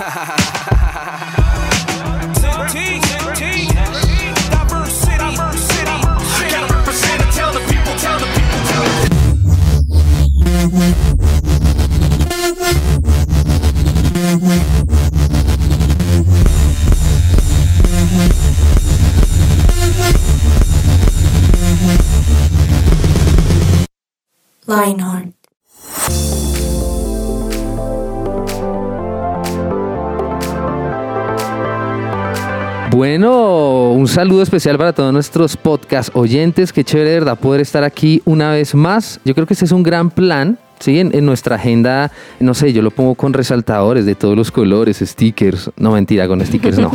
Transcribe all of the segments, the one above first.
ha ha ha ha saludo especial para todos nuestros podcast oyentes. Qué chévere, de verdad, poder estar aquí una vez más. Yo creo que este es un gran plan. Sí, en, en nuestra agenda, no sé, yo lo pongo con resaltadores de todos los colores, stickers. No, mentira, con stickers no.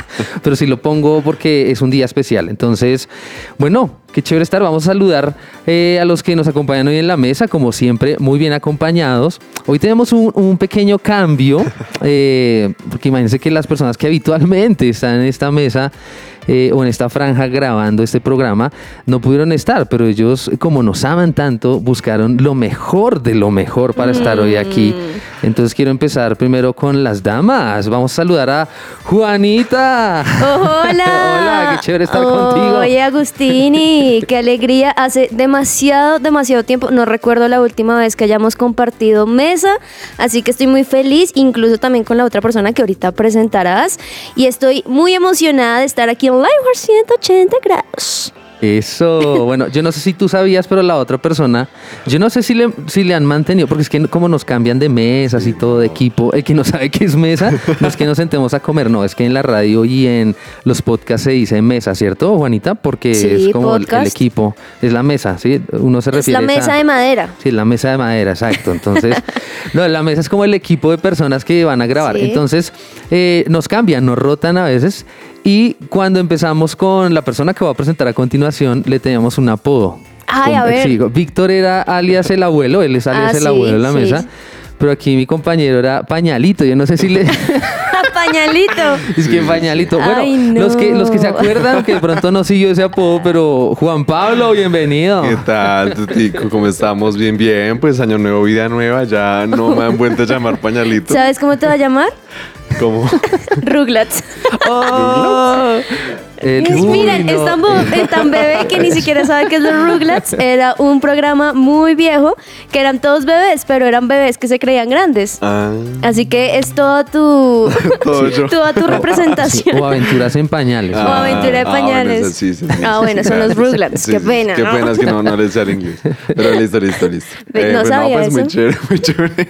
Pero sí lo pongo porque es un día especial. Entonces, bueno, qué chévere estar. Vamos a saludar eh, a los que nos acompañan hoy en la mesa, como siempre, muy bien acompañados. Hoy tenemos un, un pequeño cambio, eh, porque imagínense que las personas que habitualmente están en esta mesa eh, o en esta franja grabando este programa no pudieron estar, pero ellos, como nos aman tanto, buscaron lo mejor de lo mejor para estar hoy aquí. Entonces quiero empezar primero con las damas. Vamos a saludar a Juanita. Hola. Hola, qué chévere estar contigo. Oye, Agustini, qué alegría. Hace demasiado, demasiado tiempo. No recuerdo la última vez que hayamos compartido mesa, así que estoy muy feliz, incluso también con la otra persona que ahorita presentarás. Y estoy muy emocionada de estar aquí en Liveware 180 grados. Eso, bueno, yo no sé si tú sabías, pero la otra persona, yo no sé si le, si le han mantenido, porque es que como nos cambian de mesas y todo de equipo, el que no sabe qué es mesa, no es que nos sentemos a comer, no, es que en la radio y en los podcasts se dice mesa, ¿cierto, Juanita? Porque Sí, es como el, equipo, es la mesa, ¿sí? Uno se Es refiere la mesa a- de madera. Sí, la mesa de madera, exacto. Entonces, no, la mesa es como el equipo de personas que van a grabar. Sí. Entonces, eh, nos cambian, nos rotan a veces. Y cuando empezamos con la persona que va a presentar a continuación, le teníamos un apodo. Ay, a ver. sí, Víctor era alias el abuelo, él es alias Ah, el sí, abuelo en la sí. mesa. Pero aquí mi compañero era Pañalito. Yo no sé si le. Pañalito. es que Pañalito. Bueno, Ay, no. los, que, los que se acuerdan, que de pronto no siguió ese apodo, pero Juan Pablo, bienvenido. ¿Qué tal, Tutico? ¿Cómo estamos? Bien, bien. Pues año nuevo, vida nueva. Ya no me han vuelto a llamar pañalito. ¿Sabes cómo te va a llamar? ¿Cómo? Rugrats. Oh. Eh, uy, Miren, no. es tan, es tan bebé que ni siquiera sabe qué es los Rugrats. Era un programa muy viejo que eran todos bebés, pero eran bebés que se creían grandes. Ah, Así que es toda tu, toda tu representación. o aventuras en pañales. O aventura de ah, bueno, pañales. eso sí, sí, sí. Ah, bueno, son los Rugrats. Sí, Qué pena, Qué ¿no? pena es que no, no les sé el inglés. Pero listo, listo, listo. Ve, no sabía pues muy eso. chévere, muy chévere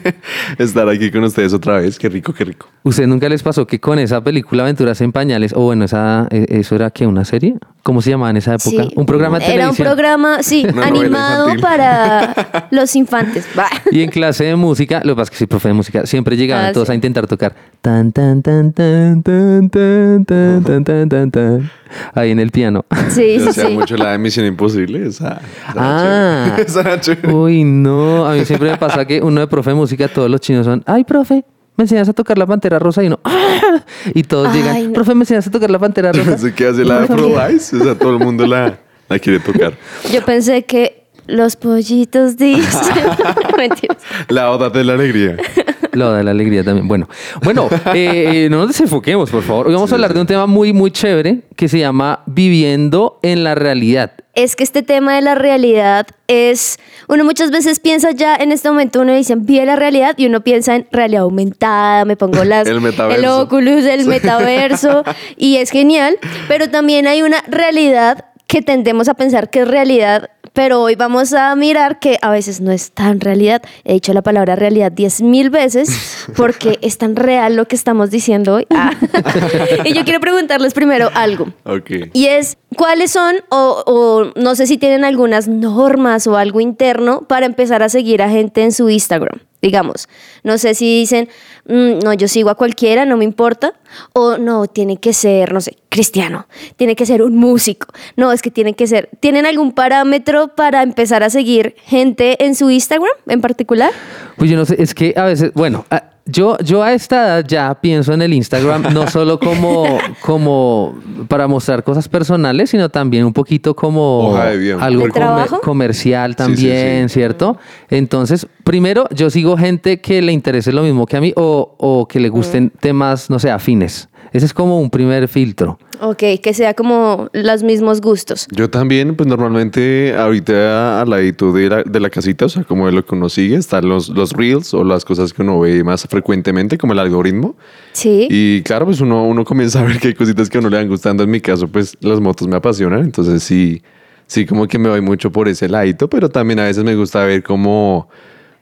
estar aquí con ustedes otra vez. Qué rico, qué rico. ¿Usted nunca les pasó que con esa película Aventuras en Pañales, o bueno, esa, eh, eso era que una serie? ¿Cómo se llamaba en esa época? Sí. Un programa de Era un programa, sí, Una animado infantil. para los infantes. Y en clase de música, lo que pasa es que soy profe de música, siempre llegaban Ah, todos sí. a intentar tocar tan tan tan tan tan tan tan tan tan tan tan ahí en el piano. Sí, Yo sí, mucho la de Misión Imposible. Esa, esa Ah. Esa. Uy, no, a mí siempre me pasa que uno de profe de música, todos los chinos son, ay, profe, me enseñas a tocar la pantera rosa y uno, ¡ah! y todos Ay, llegan, no. profe, me enseñas a tocar la pantera rosa. Así que hace la Ice. O sea, todo el mundo la, la quiere tocar. Yo pensé que los pollitos dicen. La oda de la alegría. Lo de la alegría también. Bueno, bueno, eh, no nos desenfoquemos, por favor. Hoy vamos a hablar sí. de un tema muy, muy chévere que se llama viviendo en la realidad. Es que este tema de la realidad es. Uno muchas veces piensa ya en este momento, uno dice, vive la realidad y uno piensa en realidad aumentada, me pongo las. El metaverso. El Oculus, el metaverso, y es genial. Pero también hay una realidad que tendemos a pensar que es realidad, pero hoy vamos a mirar que a veces no es tan realidad. He dicho la palabra realidad diez mil veces porque es tan real lo que estamos diciendo hoy. Ah. y yo quiero preguntarles primero algo. Ok. Y es, ¿cuáles son, o, o no sé si tienen algunas normas o algo interno para empezar a seguir a gente en su Instagram? Digamos, no sé si dicen, "Mm, no, yo sigo a cualquiera, no me importa, o no, tiene que ser, no sé, cristiano, tiene que ser un músico, no, es que tiene que ser, ¿tienen algún parámetro para empezar a seguir gente en su Instagram en particular? Pues yo no sé, es que a veces, bueno, Yo, yo a esta edad ya pienso en el Instagram no solo como, como para mostrar cosas personales, sino también un poquito como algo comercial Sí, sí, también, sí. ¿cierto? Entonces, primero, yo sigo gente que le interese lo mismo que a mí o, o que le gusten temas, no sé, afines. Ese es como un primer filtro. Ok, que sea como los mismos gustos. Yo también, pues normalmente ahorita al ladito de la, de la casita, o sea, como de lo que uno sigue, están los, los reels o las cosas que uno ve más frecuentemente, como el algoritmo. Sí. Y claro, pues uno, uno comienza a ver que hay cositas que a uno le van gustando. En mi caso, pues las motos me apasionan, entonces sí, sí como que me voy mucho por ese ladito, pero también a veces me gusta ver como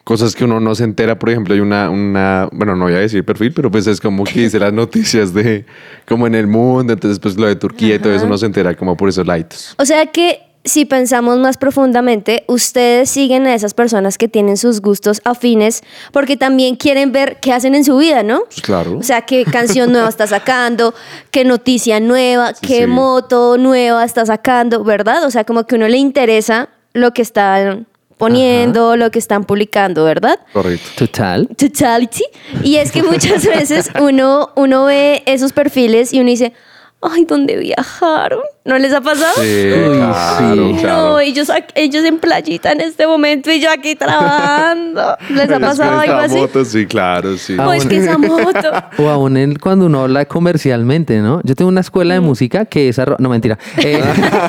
cosas que uno no se entera. Por ejemplo, hay una, una, bueno, no voy a decir perfil, pero pues es como que dice las noticias de como en el mundo, entonces pues lo de Turquía y todo eso uno se entera como por esos laditos. O sea que si pensamos más profundamente, ustedes siguen a esas personas que tienen sus gustos afines porque también quieren ver qué hacen en su vida, ¿no? Pues claro. O sea, qué canción nueva está sacando, qué noticia nueva, Sí, qué sí. moto nueva está sacando, ¿verdad? O sea, como que uno le interesa lo que están poniendo, lo que están publicando, ¿verdad? Correcto. Total. Totality. Y es que muchas veces uno, uno ve esos perfiles y uno dice, ay, ¿dónde viajaron? ¿No les ha pasado? Sí, claro, sí. claro. No, ellos, ellos en playita en este momento y yo aquí trabajando. ¿Les ha pasado algo así? moto, sí, claro, sí. Ah, O es que esa moto. O aún en- cuando uno habla comercialmente, ¿no? Yo tengo una escuela de música que es... arro- No, mentira. Eh,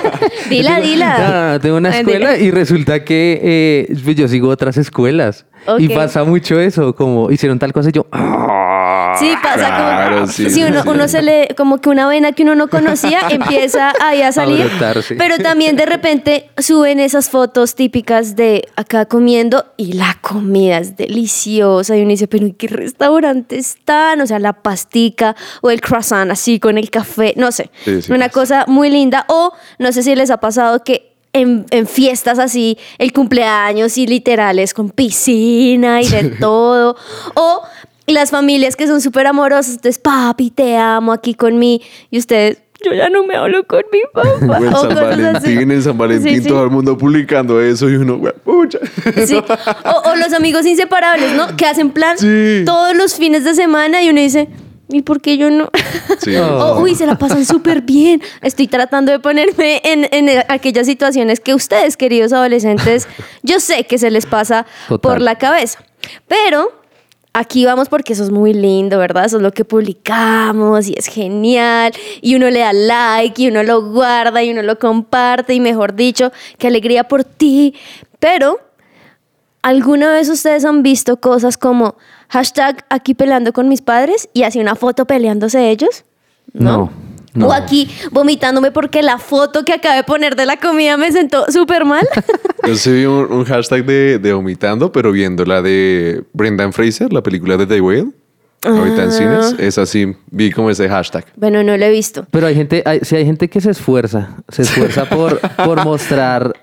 Dila, dila. No, no, no, tengo una Mentira. escuela y resulta que eh, yo sigo otras escuelas. Y Ok. pasa mucho eso, como hicieron tal cosa y yo... "Ah". Sí, pasa Claro, como sí, si sí, uno, sí. uno se le, como que una vena que uno no conocía empieza ahí a salir. brotar, sí. Pero también de repente suben esas fotos típicas de acá comiendo y la comida es deliciosa. Y uno dice, pero ¿en qué restaurante están? O sea, la pastica o el croissant así con el café, no sé. Sí, sí una cosa muy linda. O no sé si les ha pasado que en, en fiestas así, el cumpleaños y literales con piscina y de todo. O las familias que son súper amorosas, entonces, papi, te amo aquí con mí. Y ustedes, yo ya no me hablo con mi papá. O en o San. Valentín, en San Valentín, Sí, sí. todo el mundo publicando eso y uno, "Güey, pucha". Sí. O, o los amigos inseparables, ¿no? Que hacen plan Sí. todos los fines de semana y uno dice, ¿y por qué yo no? Sí. O, uy, se la pasan súper bien. Estoy tratando de ponerme en, en aquellas situaciones que ustedes, queridos adolescentes, yo sé que se les pasa Total. por la cabeza. Pero aquí vamos porque eso es muy lindo, ¿verdad? Eso es lo que publicamos y es genial. Y uno le da like y uno lo guarda y uno lo comparte y mejor dicho, qué alegría por ti. Pero ¿Alguna vez ustedes han visto cosas como hashtag aquí peleando con mis padres y así una foto peleándose ellos? No, no. O aquí vomitándome porque la foto que acabé de poner de la comida me sentó súper mal. Yo sí vi un, un hashtag de, de vomitando, pero viendo la de Brendan Fraser, la película de The Whale, ahorita en cines, es así, vi como ese hashtag. bueno, no lo he visto. Pero hay gente, hay, sí hay gente que se esfuerza, se esfuerza por, por mostrar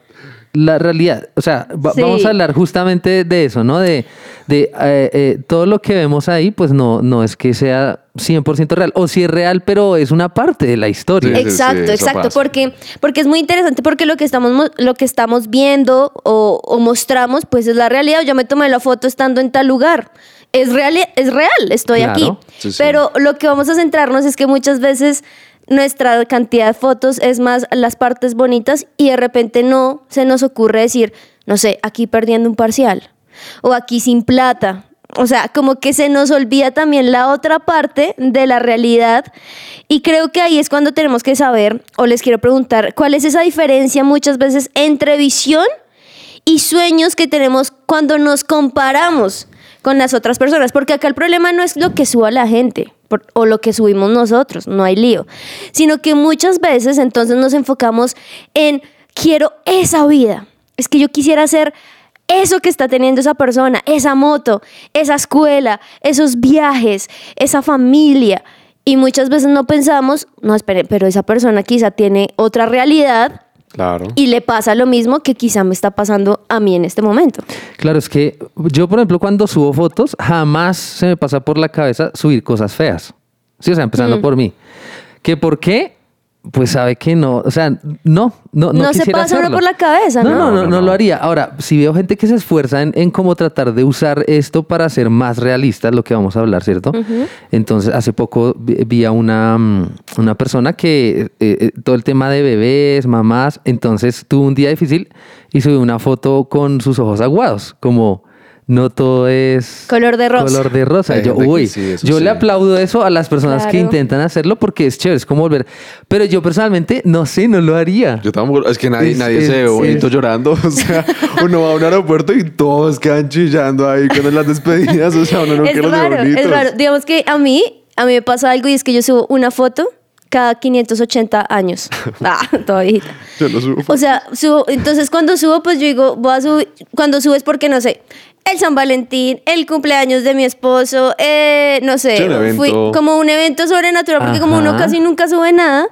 la realidad. O sea, va- Sí. vamos a hablar justamente de eso, ¿no? De, de eh, eh, todo lo que vemos ahí, pues no, no es que sea 100% real. O si es real, pero es una parte de la historia. Sí, Exacto, exacto, pasa. porque, porque es muy interesante porque lo que estamos, mo- lo que estamos viendo o, o mostramos, pues es la realidad. Yo me tomé la foto estando en tal lugar. Es real, es real, estoy Claro. aquí. Sí, sí. Pero lo que vamos a centrarnos es que muchas veces nuestra cantidad de fotos es más las partes bonitas y de repente no se nos ocurre decir, no sé, aquí perdiendo un parcial o aquí sin plata. O sea, como que se nos olvida también la otra parte de la realidad y creo que ahí es cuando tenemos que saber o les quiero preguntar cuál es esa diferencia muchas veces entre visión y sueños que tenemos cuando nos comparamos con las otras personas, porque acá el problema no es lo que suba la gente por- o lo que subimos nosotros, no hay lío, sino que muchas veces entonces nos enfocamos en quiero esa vida, es que yo quisiera hacer eso que está teniendo esa persona, esa moto, esa escuela, esos viajes, esa familia. Y muchas veces no pensamos, no, espere, pero esa persona quizá tiene otra realidad Claro. y le pasa lo mismo que quizá me está pasando a mí en este momento. Claro, es que yo, por ejemplo, cuando subo fotos, jamás se me pasa por la cabeza subir cosas feas. Sí, o sea, empezando por mí. ¿Que por qué? Pues sabe que no, o sea, no, no, no, No se pasa uno hacerlo. por la cabeza, no, ¿no? no, no, No, no no. lo haría. Ahora, si veo gente que se esfuerza en, en cómo tratar de usar esto para ser más realistas, lo que vamos a hablar, ¿cierto? Entonces, hace poco vi, vi a una, mm, una persona que eh, eh, todo el tema de bebés, mamás, entonces tuvo un día difícil y subió una foto con sus ojos aguados, como no todo es Color de rosa. Color de rosa. Yo, uy, sí, yo sí. le aplaudo eso a las personas que intentan hacerlo porque es chévere, es como volver. Pero yo personalmente no sé, no lo haría. Yo tampoco, es que nadie, Es- nadie es- se ve bonito es- llorando. O sea, uno va a un aeropuerto y todos quedan chillando ahí con las despedidas. O sea, uno no es quiere raro, es raro. Digamos que a mí, a mí me pasa algo y es que yo subo una foto cada 580 años. Ah, toda viejita. Yo no subo. O sea, subo, entonces cuando subo, pues yo digo, voy a subir, cuando subo es porque, no sé, el San Valentín, el cumpleaños de mi esposo, eh, no sé, Sí, fui como un evento sobrenatural, porque como uno casi nunca sube nada,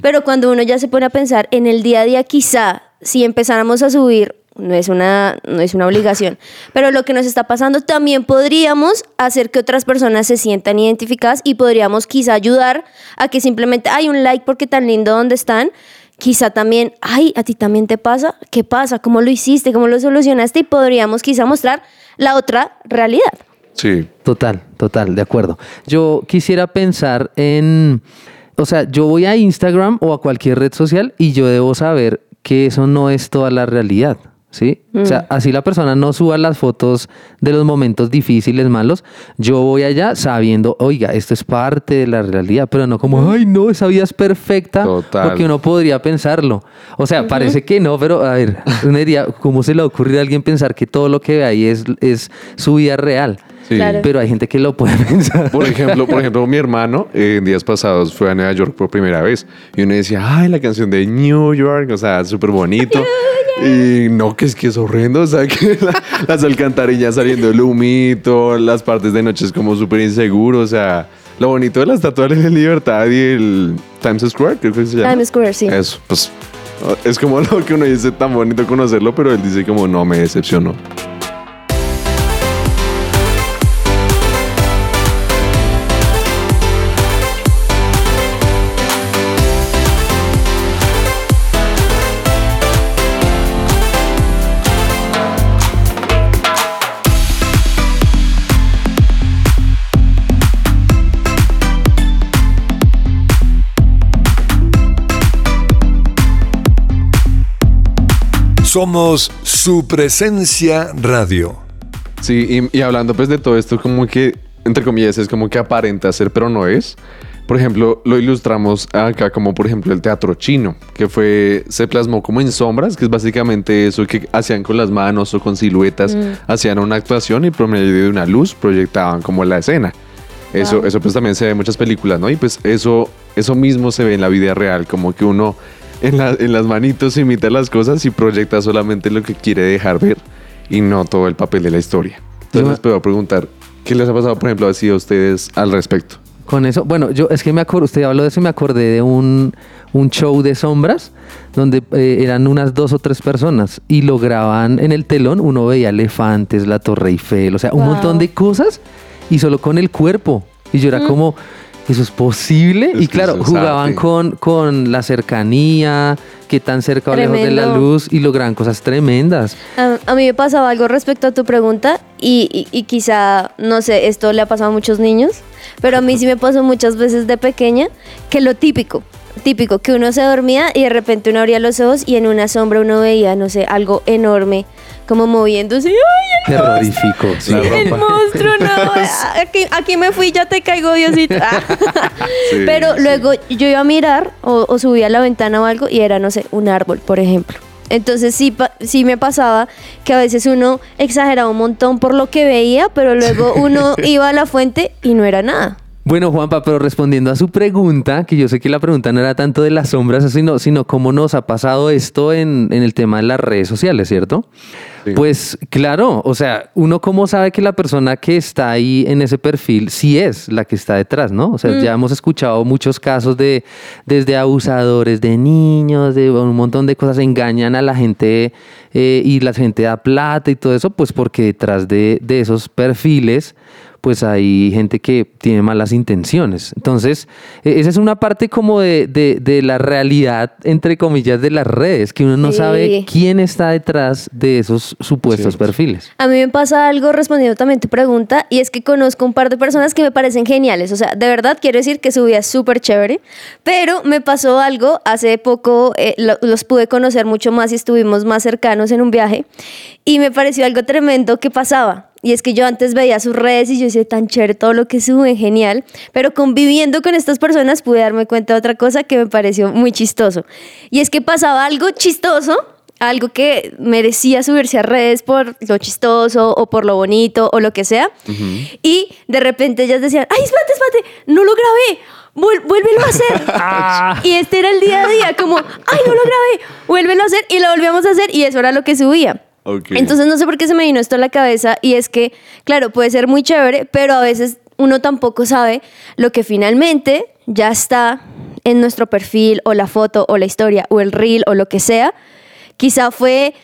pero cuando uno ya se pone a pensar en el día a día, quizá, si empezáramos a subir, no es una, no es una obligación, pero lo que nos está pasando también podríamos hacer que otras personas se sientan identificadas y podríamos quizá ayudar a que simplemente hay un like porque tan lindo donde están, quizá también, ay, a ti también te pasa, ¿qué pasa? ¿Cómo lo hiciste? ¿Cómo lo solucionaste? Y podríamos quizá mostrar la otra realidad. Sí. Total, total, de acuerdo. Yo quisiera pensar en, o sea, yo voy a Instagram o a cualquier red social y yo debo saber que eso no es toda la realidad. ¿Sí? O sea, así la persona no suba las fotos de los momentos difíciles, malos. Yo voy allá sabiendo, oiga, esto es parte de la realidad, pero no como, ay, no, esa vida es perfecta. Total. Porque uno podría pensarlo. O sea, parece que no, pero a ver, uno diría, ¿cómo se le ocurrir a alguien pensar que todo lo que ve ahí es, es su vida real? Sí. Claro. Pero hay gente que lo puede pensar. Por ejemplo, por ejemplo, mi hermano eh, en días pasados fue a Nueva York por primera vez y uno decía, ay, la canción de New York, o sea, súper bonito. Y no, que es que es horrendo, o sea, que la- las alcantarillas saliendo el humito, las partes de noche es como súper inseguro, o sea, lo bonito de la Estatua de Libertad y el Times Square, creo que se llama. Times Square, sí. Eso, pues, es como lo que uno dice tan bonito conocerlo, pero él dice como, no, me decepcionó. Somos su presencia radio. Sí, y, y hablando pues de todo esto, como que, entre comillas, es como que aparenta ser, pero no es. Por ejemplo, lo ilustramos acá como por ejemplo el teatro chino, que fue, se plasmó como en sombras, que es básicamente eso que hacían con las manos o con siluetas, hacían una actuación y por medio de una luz proyectaban como la escena. Eso, Wow. eso pues también se ve en muchas películas, ¿no? Y pues eso, eso mismo se ve en la vida real, como que uno en, la- en las manitos imita las cosas y proyecta solamente lo que quiere dejar ver y no todo el papel de la historia. Entonces Yo- les puedo preguntar, ¿qué les ha pasado, por ejemplo, así a ustedes al respecto? Con eso, bueno, yo es que me acuerdo, usted habló de eso y me acordé de un, un show de sombras donde eh, eran unas dos o tres personas y lo grababan en el telón, uno veía elefantes, la Torre Eiffel, o sea, un Wow. montón de cosas y solo con el cuerpo. Y yo era como, ¿eso es posible? Es y claro, jugaban con, con la cercanía, qué tan cerca o lejos de la luz y lograban cosas tremendas. A, a mí me pasaba algo respecto a tu pregunta y, y- y quizá, no sé, esto le ha pasado a muchos niños, pero a mí sí me pasó muchas veces de pequeña que lo típico, típico, que uno se dormía y de repente uno abría los ojos y en una sombra uno veía, no sé, algo enorme, como moviéndose. ¡Ay, Terrorífico. sí. La el monstruo! No, aquí, aquí me fui, ya te caigo, Diosito. Sí, Pero sí. luego yo iba a mirar o, o subía a la ventana o algo y era, no sé, un árbol, por ejemplo. Entonces sí, pa- sí me pasaba que a veces uno exageraba un montón por lo que veía, pero luego uno iba a la fuente y no era nada. Bueno, Juanpa, pero respondiendo a su pregunta, que yo sé que la pregunta no era tanto de las sombras, sino, sino cómo nos ha pasado esto en, en el tema de las redes sociales, ¿cierto? Sí. Pues claro, o sea, uno cómo sabe que la persona que está ahí en ese perfil sí es la que está detrás, ¿no? O sea, ya hemos escuchado muchos casos de desde abusadores de niños, de un montón de cosas, engañan a la gente eh, y la gente da plata y todo eso, pues porque detrás de, de esos perfiles pues hay gente que tiene malas intenciones. Entonces, e- esa es una parte como de, de- de la realidad, entre comillas, de las redes, que uno no Sí. sabe quién está detrás de esos supuestos Sí. perfiles. A mí me pasa algo respondiendo también tu pregunta y es que conozco un par de personas que me parecen geniales. O sea, de verdad quiero decir que su vida es súper chévere, pero me pasó algo hace poco, eh, lo- los pude conocer mucho más y estuvimos más cercanos en un viaje y me pareció algo tremendo que pasaba. Y es que yo antes veía sus redes y yo decía, tan chévere todo lo que suben, genial. Pero conviviendo con estas personas pude darme cuenta de otra cosa que me pareció muy chistoso. Y es que pasaba algo chistoso algo que merecía subirse a redes por lo chistoso o por lo bonito o lo que sea. Y de repente ellas decían, ay, espérate, espérate, no lo grabé, vuel- vuélvelo a hacer. y este era el día a día, como, ay, no lo grabé, vuélvelo a hacer y lo volvíamos a hacer y eso era lo que subía. Ok. Entonces no sé por qué se me vino esto a la cabeza y es que, claro, puede ser muy chévere, pero a veces uno tampoco sabe lo que finalmente ya está en nuestro perfil o la foto o la historia o el reel o lo que sea. Quizá fue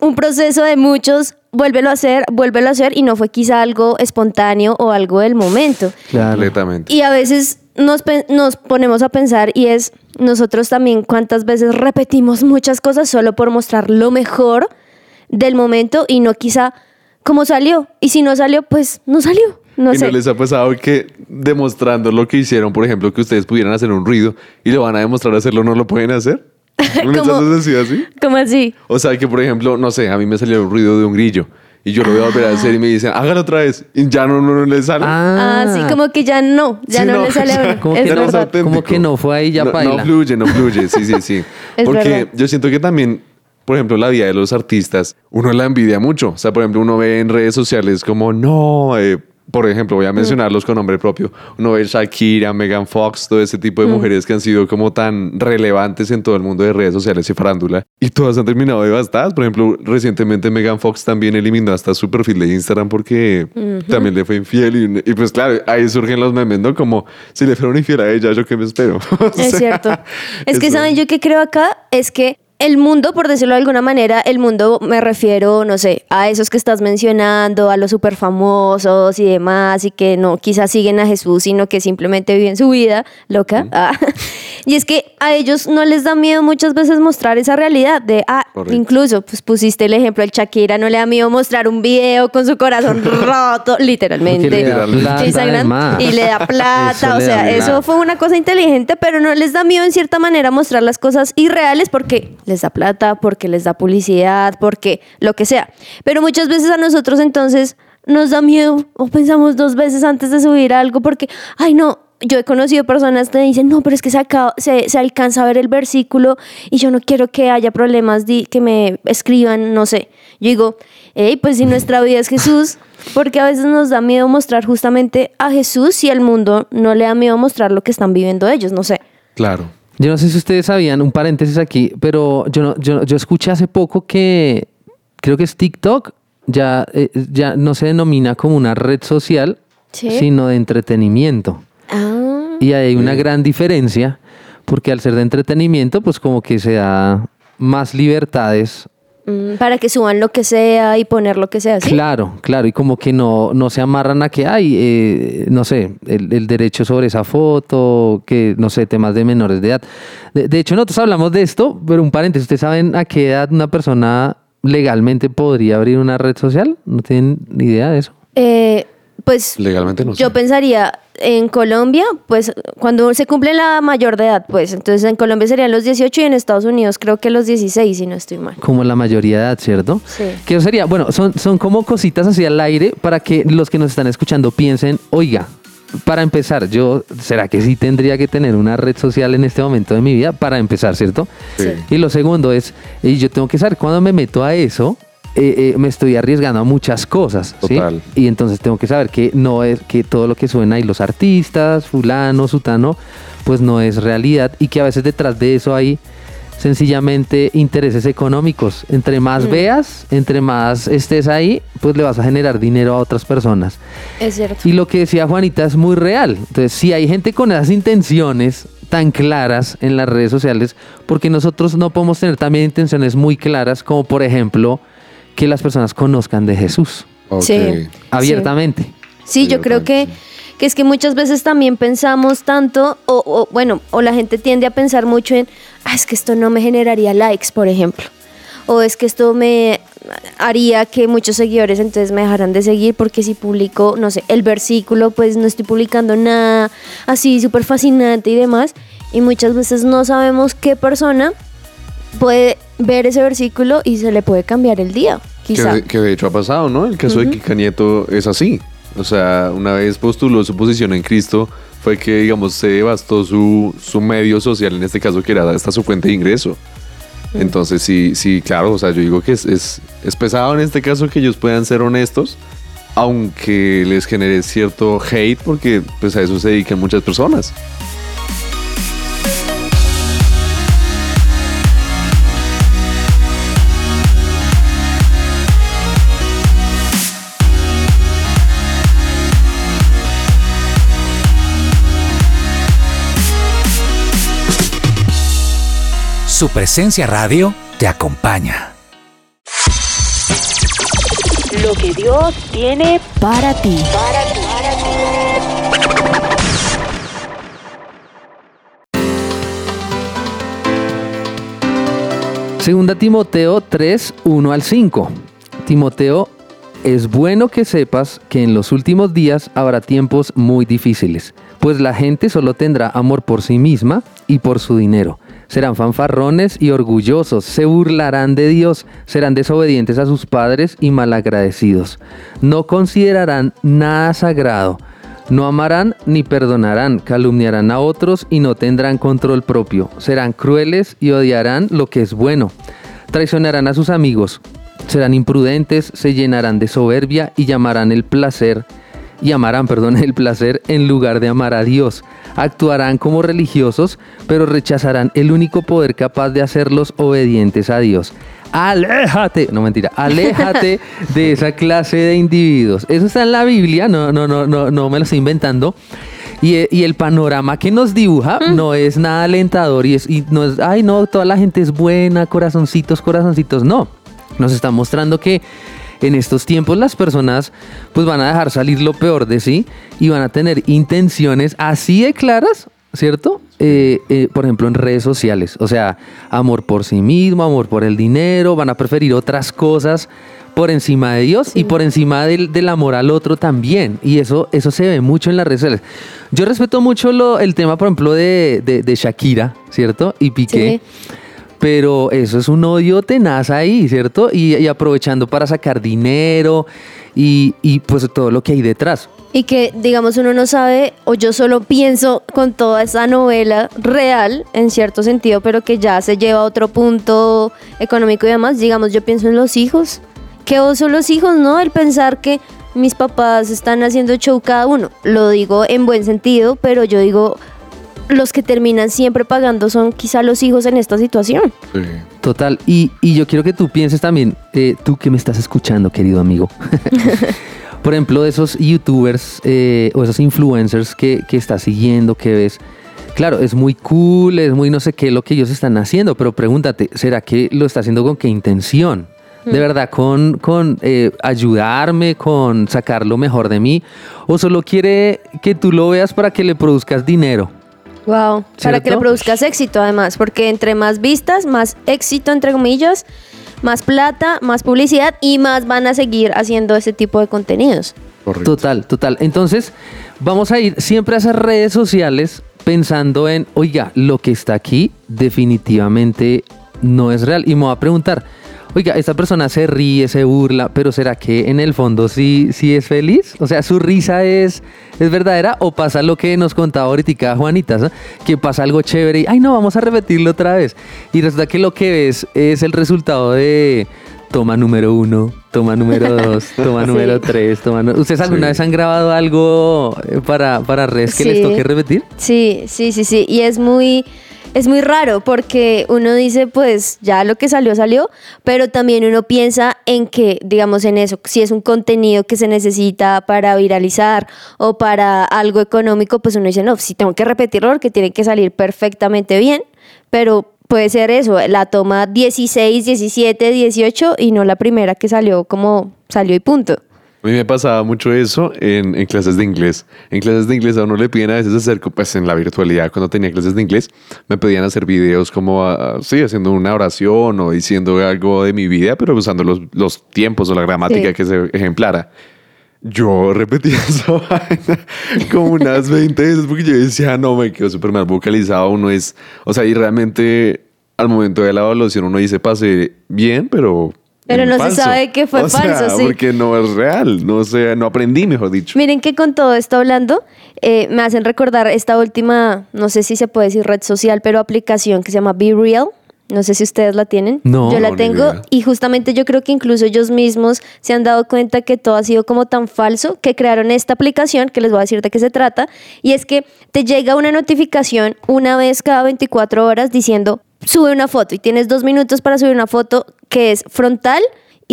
un proceso de muchos, vuélvelo a hacer, vuélvelo a hacer y no fue quizá algo espontáneo o algo del momento. Completamente. Y a veces nos, nos ponemos a pensar y es nosotros también cuántas veces repetimos muchas cosas solo por mostrar lo mejor del momento y no quizá cómo salió. Y si no salió, pues no salió. No ¿Y sé. no les ha pasado que demostrando lo que hicieron, por ejemplo, que ustedes pudieran hacer un ruido y lo van a demostrar hacerlo, no lo pueden hacer? ¿No les sucedido así? ¿Cómo así? O sea, que por ejemplo, no sé, a mí me salió un ruido de un grillo y yo lo voy a volver a hacer y me dicen, hágalo otra vez y ya no, no, no le sale. Ah, sí, como que ya no, ya Sí, no, no, le sale como Es que no. Como que no fue ahí, ya no, paila. No fluye, no fluye, sí, sí, sí. Es Porque verdad. yo siento que también, por ejemplo, la vida de los artistas, uno la envidia mucho. O sea, por ejemplo, uno ve en redes sociales como, no, eh, por ejemplo, voy a mencionarlos con nombre propio. Uno ve Shakira, Megan Fox, todo ese tipo de mujeres que han sido como tan relevantes en todo el mundo de redes sociales y farándula. Y todas han terminado devastadas. Por ejemplo, recientemente Megan Fox también eliminó hasta su perfil de Instagram porque también le fue infiel. Y, y pues claro, ahí surgen los memes, ¿no? Como, si le fueron infiel a ella, ¿yo qué me espero? O Es cierto. Es que, ¿saben? Yo que creo acá es que el mundo, por decirlo de alguna manera, el mundo me refiero, no sé, a esos que estás mencionando, a los súper famosos y demás, y que no quizás siguen a Jesús, sino que simplemente viven su vida loca. Ah. Y es que a ellos no les da miedo muchas veces mostrar esa realidad de, ah, Correcto. incluso, pues pusiste el ejemplo, el Shakira no le da miedo mostrar un video con su corazón roto, literalmente. Le plata, y le da plata, Eso o sea, eso fue una cosa inteligente, pero no les da miedo en cierta manera mostrar las cosas irreales porque les da plata, porque les da publicidad, porque lo que sea. Pero muchas veces a nosotros entonces nos da miedo o pensamos dos veces antes de subir algo porque, ay no, yo he conocido personas que dicen, no, pero es que se, acaba- se, se alcanza a ver el versículo y yo no quiero que haya problemas, di- que me escriban, no sé. Yo digo, hey, pues si nuestra vida es Jesús, porque a veces nos da miedo mostrar justamente a Jesús y al mundo no le da miedo mostrar lo que están viviendo ellos, no sé. Claro. Yo no sé si ustedes sabían, un paréntesis aquí, pero yo, no, yo, yo escuché hace poco que creo que es TikTok, ya, eh, ya no se denomina como una red social, Sí. sino de entretenimiento. Y hay una gran diferencia, porque al ser de entretenimiento, pues como que se da más libertades. mm, para que suban lo que sea y poner lo que sea, ¿sí? Claro, claro, y como que no, no se amarran a que hay, eh, no sé, el, el derecho sobre esa foto, que no sé, temas de menores de edad. De, de hecho, nosotros hablamos de esto, pero un paréntesis, ¿ustedes saben a qué edad una persona legalmente podría abrir una red social? ¿No tienen ni idea de eso? Eh, pues Legalmente no sé. yo pensaría en Colombia, pues cuando se cumple la mayor de edad, pues entonces en Colombia serían los 18 y en Estados Unidos creo que los 16, si no estoy mal. Como la mayoría de edad, ¿cierto? Sí. Que sería, bueno, son, son como cositas así al aire para que los que nos están escuchando piensen, oiga, para empezar, yo, ¿será que sí tendría que tener una red social en este momento de mi vida? Para empezar, ¿cierto? Sí. Y lo segundo es, y yo tengo que saber cuando me meto a eso, eh, eh, me estoy arriesgando a muchas cosas, ¿sí? Total. Y entonces tengo que saber que no es que todo lo que suben ahí los artistas, fulano, sutano, pues no es realidad y que a veces detrás de eso hay sencillamente intereses económicos. Entre más veas, entre más estés ahí, pues le vas a generar dinero a otras personas. Es cierto. Y lo que decía Juanita es muy real. Entonces, si hay gente con esas intenciones tan claras en las redes sociales, porque nosotros no podemos tener también intenciones muy claras, como por ejemplo que las personas conozcan de Jesús. Sí. abiertamente. Sí, yo creo que, que es que muchas veces también pensamos tanto, o, o, bueno, o la gente tiende a pensar mucho en, ah, es que esto no me generaría likes, por ejemplo. O es que esto me haría que muchos seguidores entonces me dejaran de seguir porque si publico, no sé, el versículo, pues no estoy publicando nada así súper fascinante y demás. Y muchas veces no sabemos qué persona puede ver ese versículo y se le puede cambiar el día, Que, quizá. de- que de hecho ha pasado, ¿no? El caso de Kika Nieto es así. O sea, una vez postuló su posición en Cristo, fue que, digamos, se devastó su, su medio social, en este caso, que era hasta su fuente de ingreso. Entonces, sí, sí, claro, o sea, yo digo que es, es, es pesado en este caso que ellos puedan ser honestos, aunque les genere cierto hate, porque pues a eso se dedican muchas personas. Su presencia radio te acompaña. Lo que Dios tiene Para ti. Segunda Timoteo 3, 1 al 5. Timoteo, es bueno que sepas que en los últimos días habrá tiempos muy difíciles, pues la gente solo tendrá amor por sí misma y por su dinero. Serán fanfarrones y orgullosos, se burlarán de Dios, serán desobedientes a sus padres y malagradecidos. No considerarán nada sagrado, no amarán ni perdonarán, calumniarán a otros y no tendrán control propio. Serán crueles y odiarán lo que es bueno. Traicionarán a sus amigos. Serán imprudentes, se llenarán de soberbia y llamarán el placer y amarán, perdón, el placer en lugar de amar a Dios. Actuarán como religiosos, pero rechazarán el único poder capaz de hacerlos obedientes a Dios. Aléjate, no mentira, aléjate de esa clase de individuos. Eso está en la Biblia, no, no, no, no, no me lo estoy inventando. Y, y el panorama que nos dibuja no es nada alentador y, es, y no es, ay no, toda la gente es buena, corazoncitos, corazoncitos, no. Nos está mostrando que en estos tiempos las personas pues van a dejar salir lo peor de sí y van a tener intenciones así de claras, ¿cierto? Eh, eh, por ejemplo, en redes sociales. O sea, amor por sí mismo, amor por el dinero, van a preferir otras cosas por encima de Dios y por encima del, del amor al otro también. Y eso, eso se ve mucho en las redes sociales. Yo respeto mucho lo- el tema, por ejemplo, de, de- de Shakira, ¿cierto? Y Piqué. Pero eso es un odio tenaz ahí, ¿cierto? Y, aprovechando para sacar dinero y, y pues todo lo que hay detrás. Y que, digamos, uno no sabe, o yo solo pienso con toda esa novela real, en cierto sentido, pero que ya se lleva a otro punto económico y demás. Digamos, yo pienso en los hijos. ¿Qué oso los hijos, no? El pensar que mis papás están haciendo show cada uno. Lo digo en buen sentido, pero yo digo, los que terminan siempre pagando son quizá los hijos en esta situación. Total. Y, y yo quiero que tú pienses también, eh, tú que me estás escuchando, querido amigo. Por ejemplo, de esos youtubers eh, o esos influencers que, que estás siguiendo, que ves. Claro, es muy cool, es muy no sé qué lo que ellos están haciendo, pero pregúntate, ¿será que lo está haciendo con qué intención? ¿De verdad con, con eh, ayudarme, con sacar lo mejor de mí? ¿O solo quiere que tú lo veas para que le produzcas dinero? Wow. Para que le produzcas éxito, además, porque entre más vistas, más éxito, entre comillas, más plata, más publicidad y más van a seguir haciendo ese tipo de contenidos. Correcto. Total, total. Entonces, vamos a ir siempre a esas redes sociales pensando en, oiga, lo que está aquí definitivamente no es real. Y me voy a preguntar, oiga, esta persona se ríe, se burla, pero ¿será que en el fondo sí, sí es feliz? O sea, ¿su risa es, es verdadera o pasa lo que nos contaba ahorita Juanita, ¿no? que pasa algo chévere y, ay, no, vamos a repetirlo otra vez. Y resulta que lo que ves es el resultado de toma número uno, toma número dos, toma Sí. número tres, toma... nu- ¿Ustedes alguna Sí. vez han grabado algo eh, para, para redes que les toque repetir? Sí, sí, sí, sí. Y es muy, es muy raro porque uno dice, pues ya lo que salió, salió, pero también uno piensa en que, digamos, en eso, si es un contenido que se necesita para viralizar o para algo económico, pues uno dice, no, si tengo que repetirlo porque tiene que salir perfectamente bien, pero puede ser eso, la toma 16, 17, 18 y no la primera que salió como salió y punto. A mí me pasaba mucho eso en, en clases de inglés. En clases de inglés a uno le piden a veces hacer, pues en la virtualidad, cuando tenía clases de inglés, me pedían hacer videos como, ah, sí, haciendo una oración o diciendo algo de mi vida, pero usando los, los tiempos o la gramática Sí. que se ejemplara. Yo repetía esa vaina como unas 20 veces porque yo decía, no, me quedo súper mal vocalizado. Uno es, o sea, y realmente al momento de la evaluación uno dice, pasé bien, pero... Pero no se sabe que fue O sea, falso, sí. Porque no es real, no sé, no aprendí, mejor dicho. Miren que con todo esto hablando, eh, me hacen recordar esta última, no sé si se puede decir red social, pero aplicación que se llama Be Real. No sé si ustedes la tienen. No. Yo la No, tengo y justamente yo creo que incluso ellos mismos se han dado cuenta que todo ha sido como tan falso que crearon esta aplicación que les voy a decir de qué se trata. Y es que te llega una notificación una vez cada 24 horas diciendo sube una foto y tienes dos minutos para subir una foto que es frontal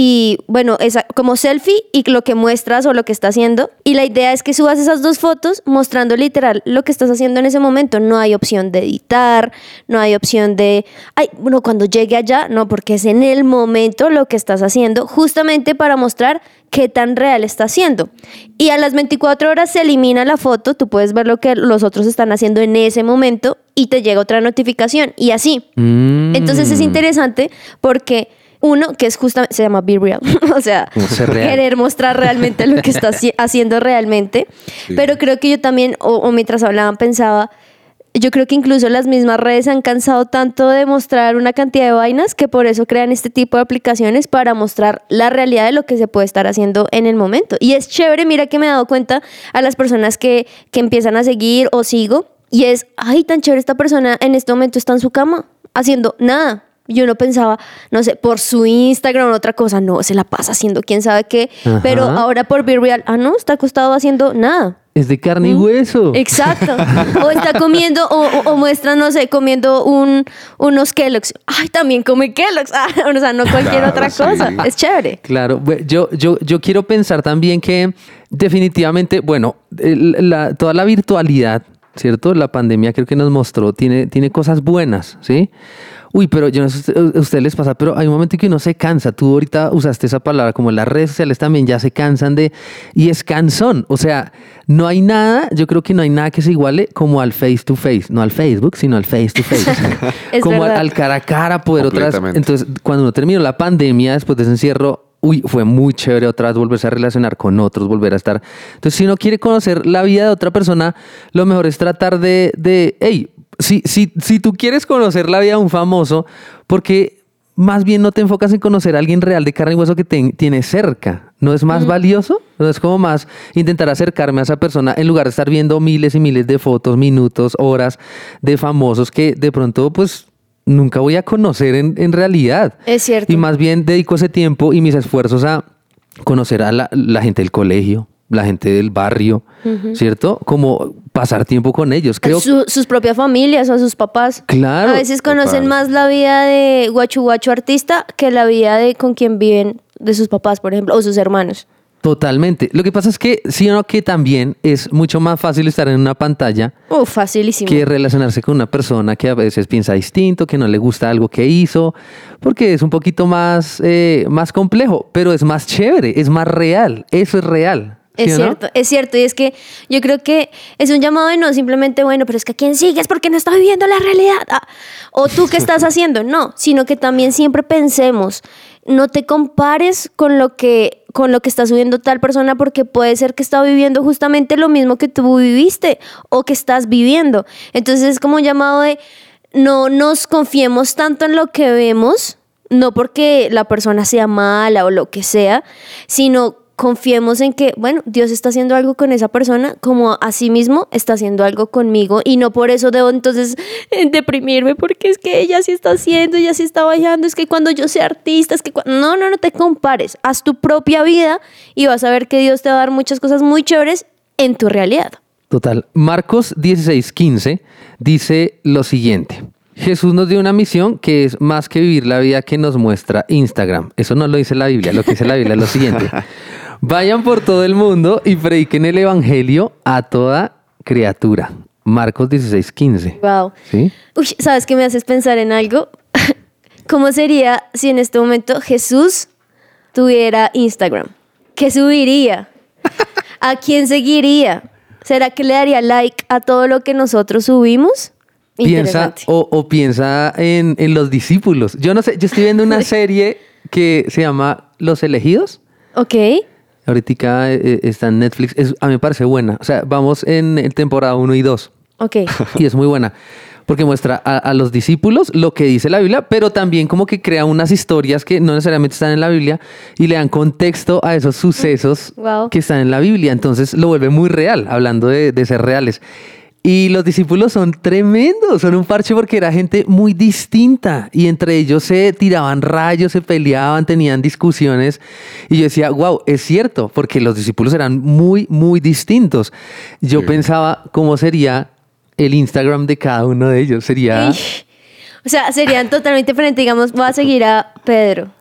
y bueno, esa, como selfie y lo que muestras o lo que está haciendo. Y la idea es que subas esas dos fotos mostrando literal lo que estás haciendo en ese momento. No hay opción de editar, no hay opción de, ay, bueno, cuando llegue allá, no, porque es en el momento lo que estás haciendo, justamente para mostrar qué tan real está haciendo. Y a las 24 horas se elimina la foto, tú puedes ver lo que los otros están haciendo en ese momento y te llega otra notificación y así. Mm. Entonces es interesante porque uno, que es justamente, se llama Be Real, o sea, real. querer mostrar realmente lo que estás haci- haciendo realmente. Pero creo que yo también, o, o mientras hablaban, pensaba, yo creo que incluso las mismas redes se han cansado tanto de mostrar una cantidad de vainas que por eso crean este tipo de aplicaciones para mostrar la realidad de lo que se puede estar haciendo en el momento. Y es chévere, mira que me he dado cuenta a las personas que, que empiezan a seguir o sigo, y es, ay, tan chévere esta persona en este momento está en su cama haciendo nada. Yo no pensaba, no sé, por su Instagram o otra cosa, no, se la pasa haciendo quién sabe qué, Ajá. pero ahora por Be Real, ah, no, está acostado haciendo nada. Es de carne y hueso. Exacto. O está comiendo, o, o- o muestra, no sé, comiendo un, unos Kellogg's. Ay, también come Kellogg's. Ah, o sea, no cualquier Claro, otra sí. cosa. Es chévere. Claro, yo, yo, yo quiero pensar también que definitivamente, bueno, la- toda la virtualidad, ¿cierto? La pandemia creo que nos mostró, tiene, tiene cosas buenas, ¿sí? Uy, pero yo no sé si a ustedes les pasa, pero hay un momento en que uno se cansa. Tú ahorita usaste esa palabra, como las redes sociales también ya se cansan de... Y es cansón. O sea, no hay nada, yo creo que no hay nada que se iguale como al face to face. No al Facebook, sino al face to face. Es como al, al cara a cara, poder otras... Entonces, cuando uno terminó la pandemia, después de ese encierro, uy, fue muy chévere otra vez volverse a relacionar con otros, volver a estar. Entonces, si uno quiere conocer la vida de otra persona, lo mejor es tratar de, de hey, si, si, si tú quieres conocer la vida de un famoso, porque más bien no te enfocas en conocer a alguien real de carne y hueso que te, tienes cerca. ¿No es más valioso? ¿No es como más intentar acercarme a esa persona en lugar de estar viendo miles y miles de fotos, minutos, horas de famosos que de pronto, pues, nunca voy a conocer en, en realidad? Es cierto. Y más bien dedico ese tiempo y mis esfuerzos a conocer a la, la gente del colegio, la gente del barrio, ¿cierto? Como pasar tiempo con ellos. Creo Su- sus propias familias o sus papás. Claro, A veces conocen más la vida de guachu guachu artista que la vida de con quien viven de sus papás, por ejemplo, o sus hermanos. Totalmente. Lo que pasa es que, sí o no, que también es mucho más fácil estar en una pantalla Uf, facilísimo. que relacionarse con una persona que a veces piensa distinto, que no le gusta algo que hizo, porque es un poquito más, eh, más complejo, pero es más chévere, es más real. Eso es real. ¿sí Es no? cierto, es cierto. Y es que yo creo que es un llamado de no simplemente, bueno, pero es que a quién sigues porque no está viviendo la realidad. Ah, o tú qué estás haciendo. No, sino que también siempre pensemos, no te compares con lo que con lo que está subiendo tal persona porque puede ser que está viviendo justamente lo mismo que tú viviste o que estás viviendo. Entonces es como un llamado de no nos confiemos tanto en lo que vemos, no porque la persona sea mala o lo que sea, sino confiemos en que, bueno, Dios está haciendo algo con esa persona como mismo está haciendo algo conmigo y no por eso debo entonces eh, deprimirme porque es que ella sí está haciendo, ella sí está bailando, es que cuando yo sea artista, es que no, no, no te compares, haz tu propia vida y vas a ver que Dios te va a dar muchas cosas muy chéveres en tu realidad. Total. Marcos 16:15 dice lo siguiente. Jesús nos dio una misión que es más que vivir la vida que nos muestra Instagram. Eso no lo dice la Biblia, lo que dice la Biblia es lo siguiente. Vayan por todo el mundo y prediquen el Evangelio a toda criatura. Marcos 16:15. Wow. ¿Sí? Uy, ¿sabes qué me haces pensar en algo? ¿Cómo sería si en este momento Jesús tuviera Instagram? ¿Qué subiría? ¿A quién seguiría? ¿Será que le daría like a todo lo que nosotros subimos? Piensa o piensa en, en los discípulos. Yo no sé, yo estoy viendo una serie que se llama Los Elegidos. Ok. Ahorita eh, está en Netflix. Es- a mí me parece buena. O sea, vamos en, temporada 1 y 2. Ok. Y es muy buena. Porque muestra a, a los discípulos lo que dice la Biblia, pero también como que crea unas historias que no necesariamente están en la Biblia y le dan contexto a esos sucesos Wow. que están en la Biblia. Entonces lo vuelve muy real, hablando de, de ser reales. Y los discípulos son tremendos, son un parche porque era gente muy distinta y entre ellos se tiraban rayos, se peleaban, tenían discusiones. Y yo decía, wow, es cierto, porque los discípulos eran muy, muy distintos. Yo pensaba cómo sería el Instagram de cada uno de ellos. Sería... Ey. O sea, serían totalmente diferentes. Digamos, voy a seguir a Pedro.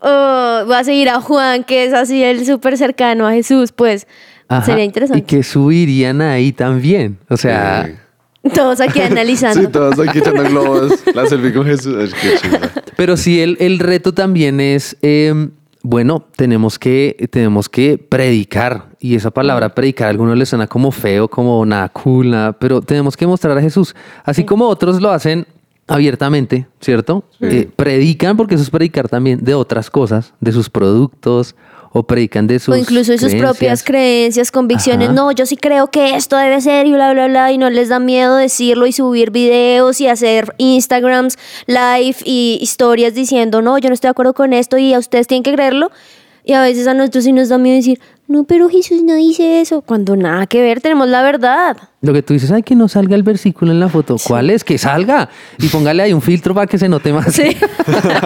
O voy a seguir a Juan, que es así el súper cercano a Jesús. Pues Ajá, sería interesante. Y que subirían ahí también. O sea, Sí. Todos aquí analizando. Sí, todos aquí echando globos. La selfie con Jesús. Es que chimba. Pero sí, el, el reto también es, eh, bueno, tenemos que, tenemos que predicar. Y esa palabra predicar a algunos les suena como feo, como nada cool, nada, pero tenemos que mostrar a Jesús. Así como otros lo hacen abiertamente, ¿cierto? Eh, predican, porque eso es predicar también de otras cosas, de sus productos, o predican de sus o incluso de sus propias creencias. creencias, convicciones. Ajá. No, yo sí creo que esto debe ser y bla, bla, bla. Y no les da miedo decirlo y subir videos y hacer Instagrams, live y historias diciendo, no, yo no estoy de acuerdo con esto y a ustedes tienen que creerlo. Y a veces a nosotros sí nos da miedo decir, no, pero Jesús no dice eso. Cuando nada que ver, tenemos la verdad. Lo que tú dices, ay, que no salga el versículo en la foto. ¿Cuál es? Que salga. Y póngale ahí un filtro para que se note más. Sí.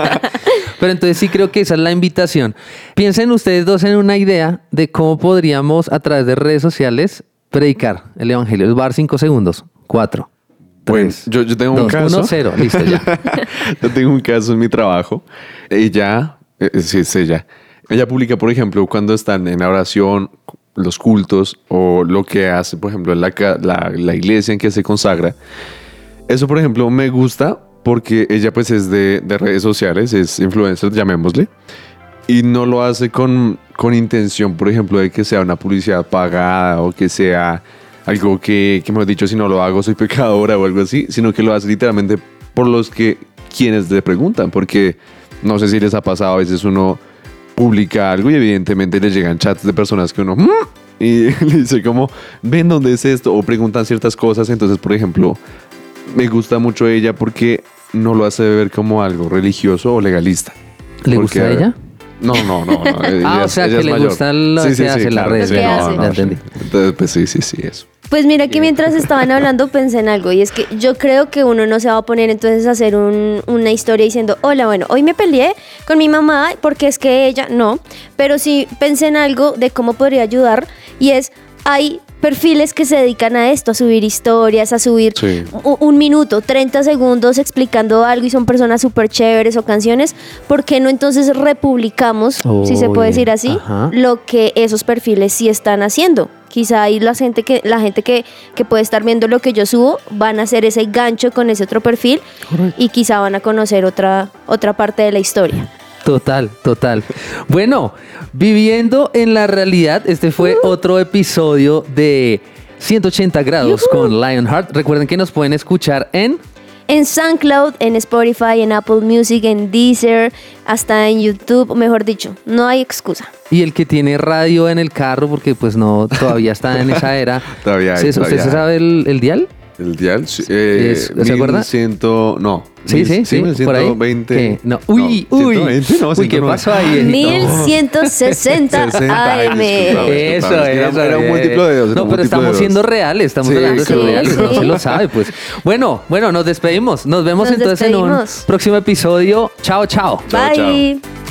Pero entonces sí creo que esa es la invitación. Piensen ustedes dos en una idea de cómo podríamos a través de redes sociales predicar el Evangelio. Les voy a dar cinco segundos. Cuatro. Tres, yo, yo tengo un caso. uno, cero. Listo, ya. yo tengo un caso en mi trabajo. Ella, eh, sí, es ella. Ella publica, por ejemplo, cuando están en la oración, los cultos o lo que hace, por ejemplo, la, la, la iglesia en que se consagra. Eso, por ejemplo, me gusta porque ella pues es de, de redes sociales, es influencer, llamémosle. Y no lo hace con, con intención, por ejemplo, de que sea una publicidad pagada o que sea algo que, que me he dicho, si no lo hago soy pecadora o algo así, sino que lo hace literalmente por los que quienes le preguntan, porque no sé si les ha pasado, a veces uno publica algo y evidentemente le llegan chats de personas que uno... "Mm", Y le dice como, ven dónde es esto, o preguntan ciertas cosas, entonces, por ejemplo, me gusta mucho ella porque no lo hace ver como algo religioso o legalista. ¿Le Porque- gusta a ella? No, no, no. no, ella Ah, o sea, ella que le mayor. gusta lo que hace que hace. Ya entendí. Entonces, pues sí, sí, sí, eso. Pues mira que mientras estaban hablando pensé en algo y es que yo creo que uno no se va a poner entonces a hacer un- una historia diciendo, hola, bueno, hoy me peleé con mi mamá porque es que ella no, pero sí pensé en algo de cómo podría ayudar y es, hay perfiles que se dedican a esto, a subir historias, a subir Sí. un minuto, 30 segundos explicando algo y son personas súper chéveres o canciones, ¿por qué no entonces republicamos, si se puede decir así, ajá. lo que esos perfiles sí están haciendo? Quizá ahí la gente que la gente que, que puede estar viendo lo que yo subo van a hacer ese gancho con ese otro perfil y quizá van a conocer otra otra parte de la historia. Total, total. Bueno, viviendo en la realidad, este fue otro episodio de 180 grados con Lionheart. Recuerden que nos pueden escuchar en En SoundCloud, en Spotify, en Apple Music, en Deezer, hasta en YouTube, mejor dicho, no hay excusa. y el que tiene radio en el carro, porque pues no, todavía está en esa era. Todavía hay, ¿Sí- ¿Usted todavía se sabe el, el dial? El dial, sí, eh, Es- ¿se acuerda? 1100, no. Sí, sí, sí, por ahí. 1120. ¿Qué? No. Uy, uy. 120, no, Uy, ¿qué 190. pasó ahí? viejito? 1160 ay, AM. Eso, Era- eso. era un múltiplo de dos, No, pero estamos siendo reales, estamos Sí, hablando de ser sí, reales, no sí. se lo sabe, pues. Bueno, bueno, nos despedimos. Nos vemos Nos entonces en un despedimos. próximo episodio. Chao, chao. Chao, chao. Bye.